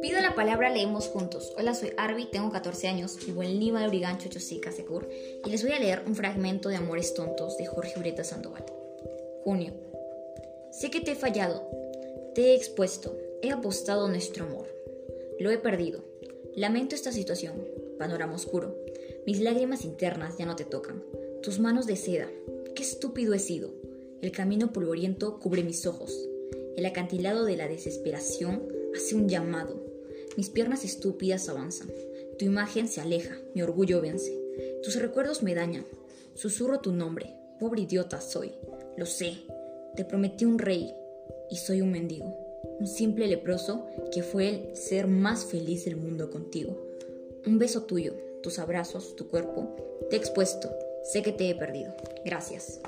Pido la palabra, leemos juntos. Hola, soy Arby, tengo 14 años, vivo en Lima, Urigancho, Chosica, Secur, y les voy a leer un fragmento de Amores Tontos de Jorge Ureta Sandoval. Junio. Sé que te he fallado, te he expuesto, he apostado nuestro amor. Lo he perdido. Lamento esta situación, panorama oscuro. Mis lágrimas internas ya no te tocan. Tus manos de seda, qué estúpido he sido. El camino polvoriento cubre mis ojos. El acantilado de la desesperación hace un llamado. Mis piernas estúpidas avanzan. Tu imagen se aleja, mi orgullo vence. Tus recuerdos me dañan. Susurro tu nombre. Pobre idiota soy. Lo sé. Te prometí un rey y soy un mendigo. Un simple leproso que fue el ser más feliz del mundo contigo. Un beso tuyo, tus abrazos, tu cuerpo. Te he expuesto. Sé que te he perdido. Gracias.